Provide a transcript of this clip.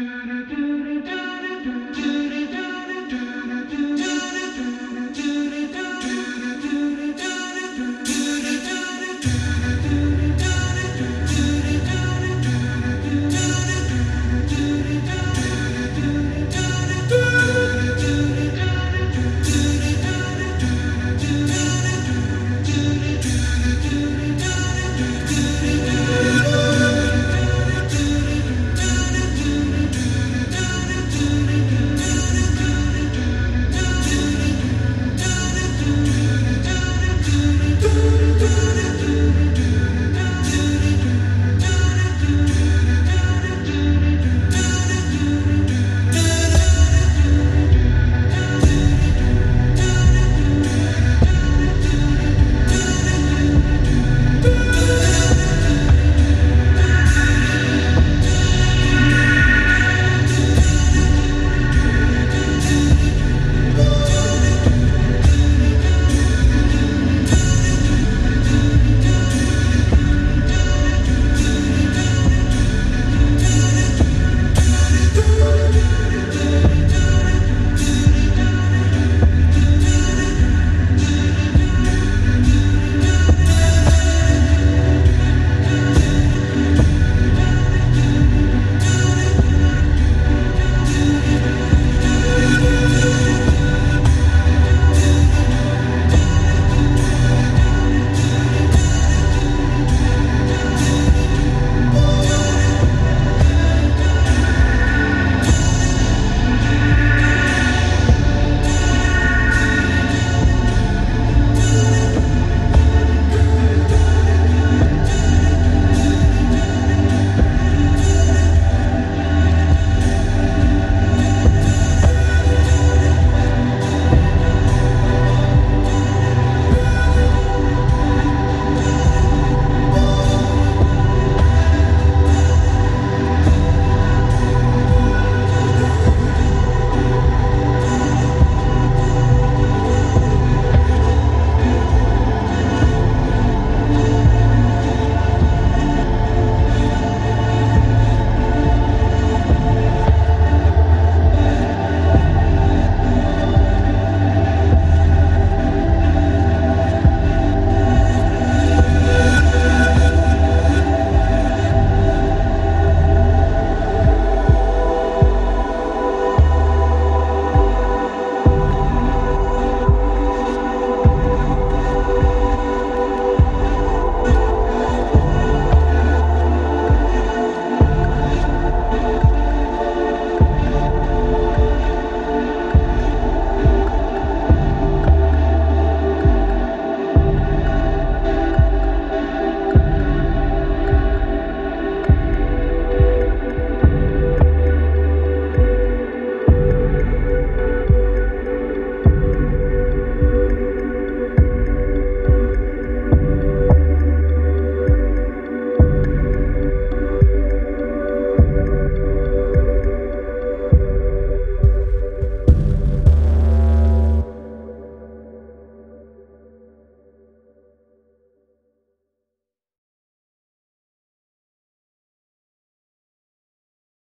do do do.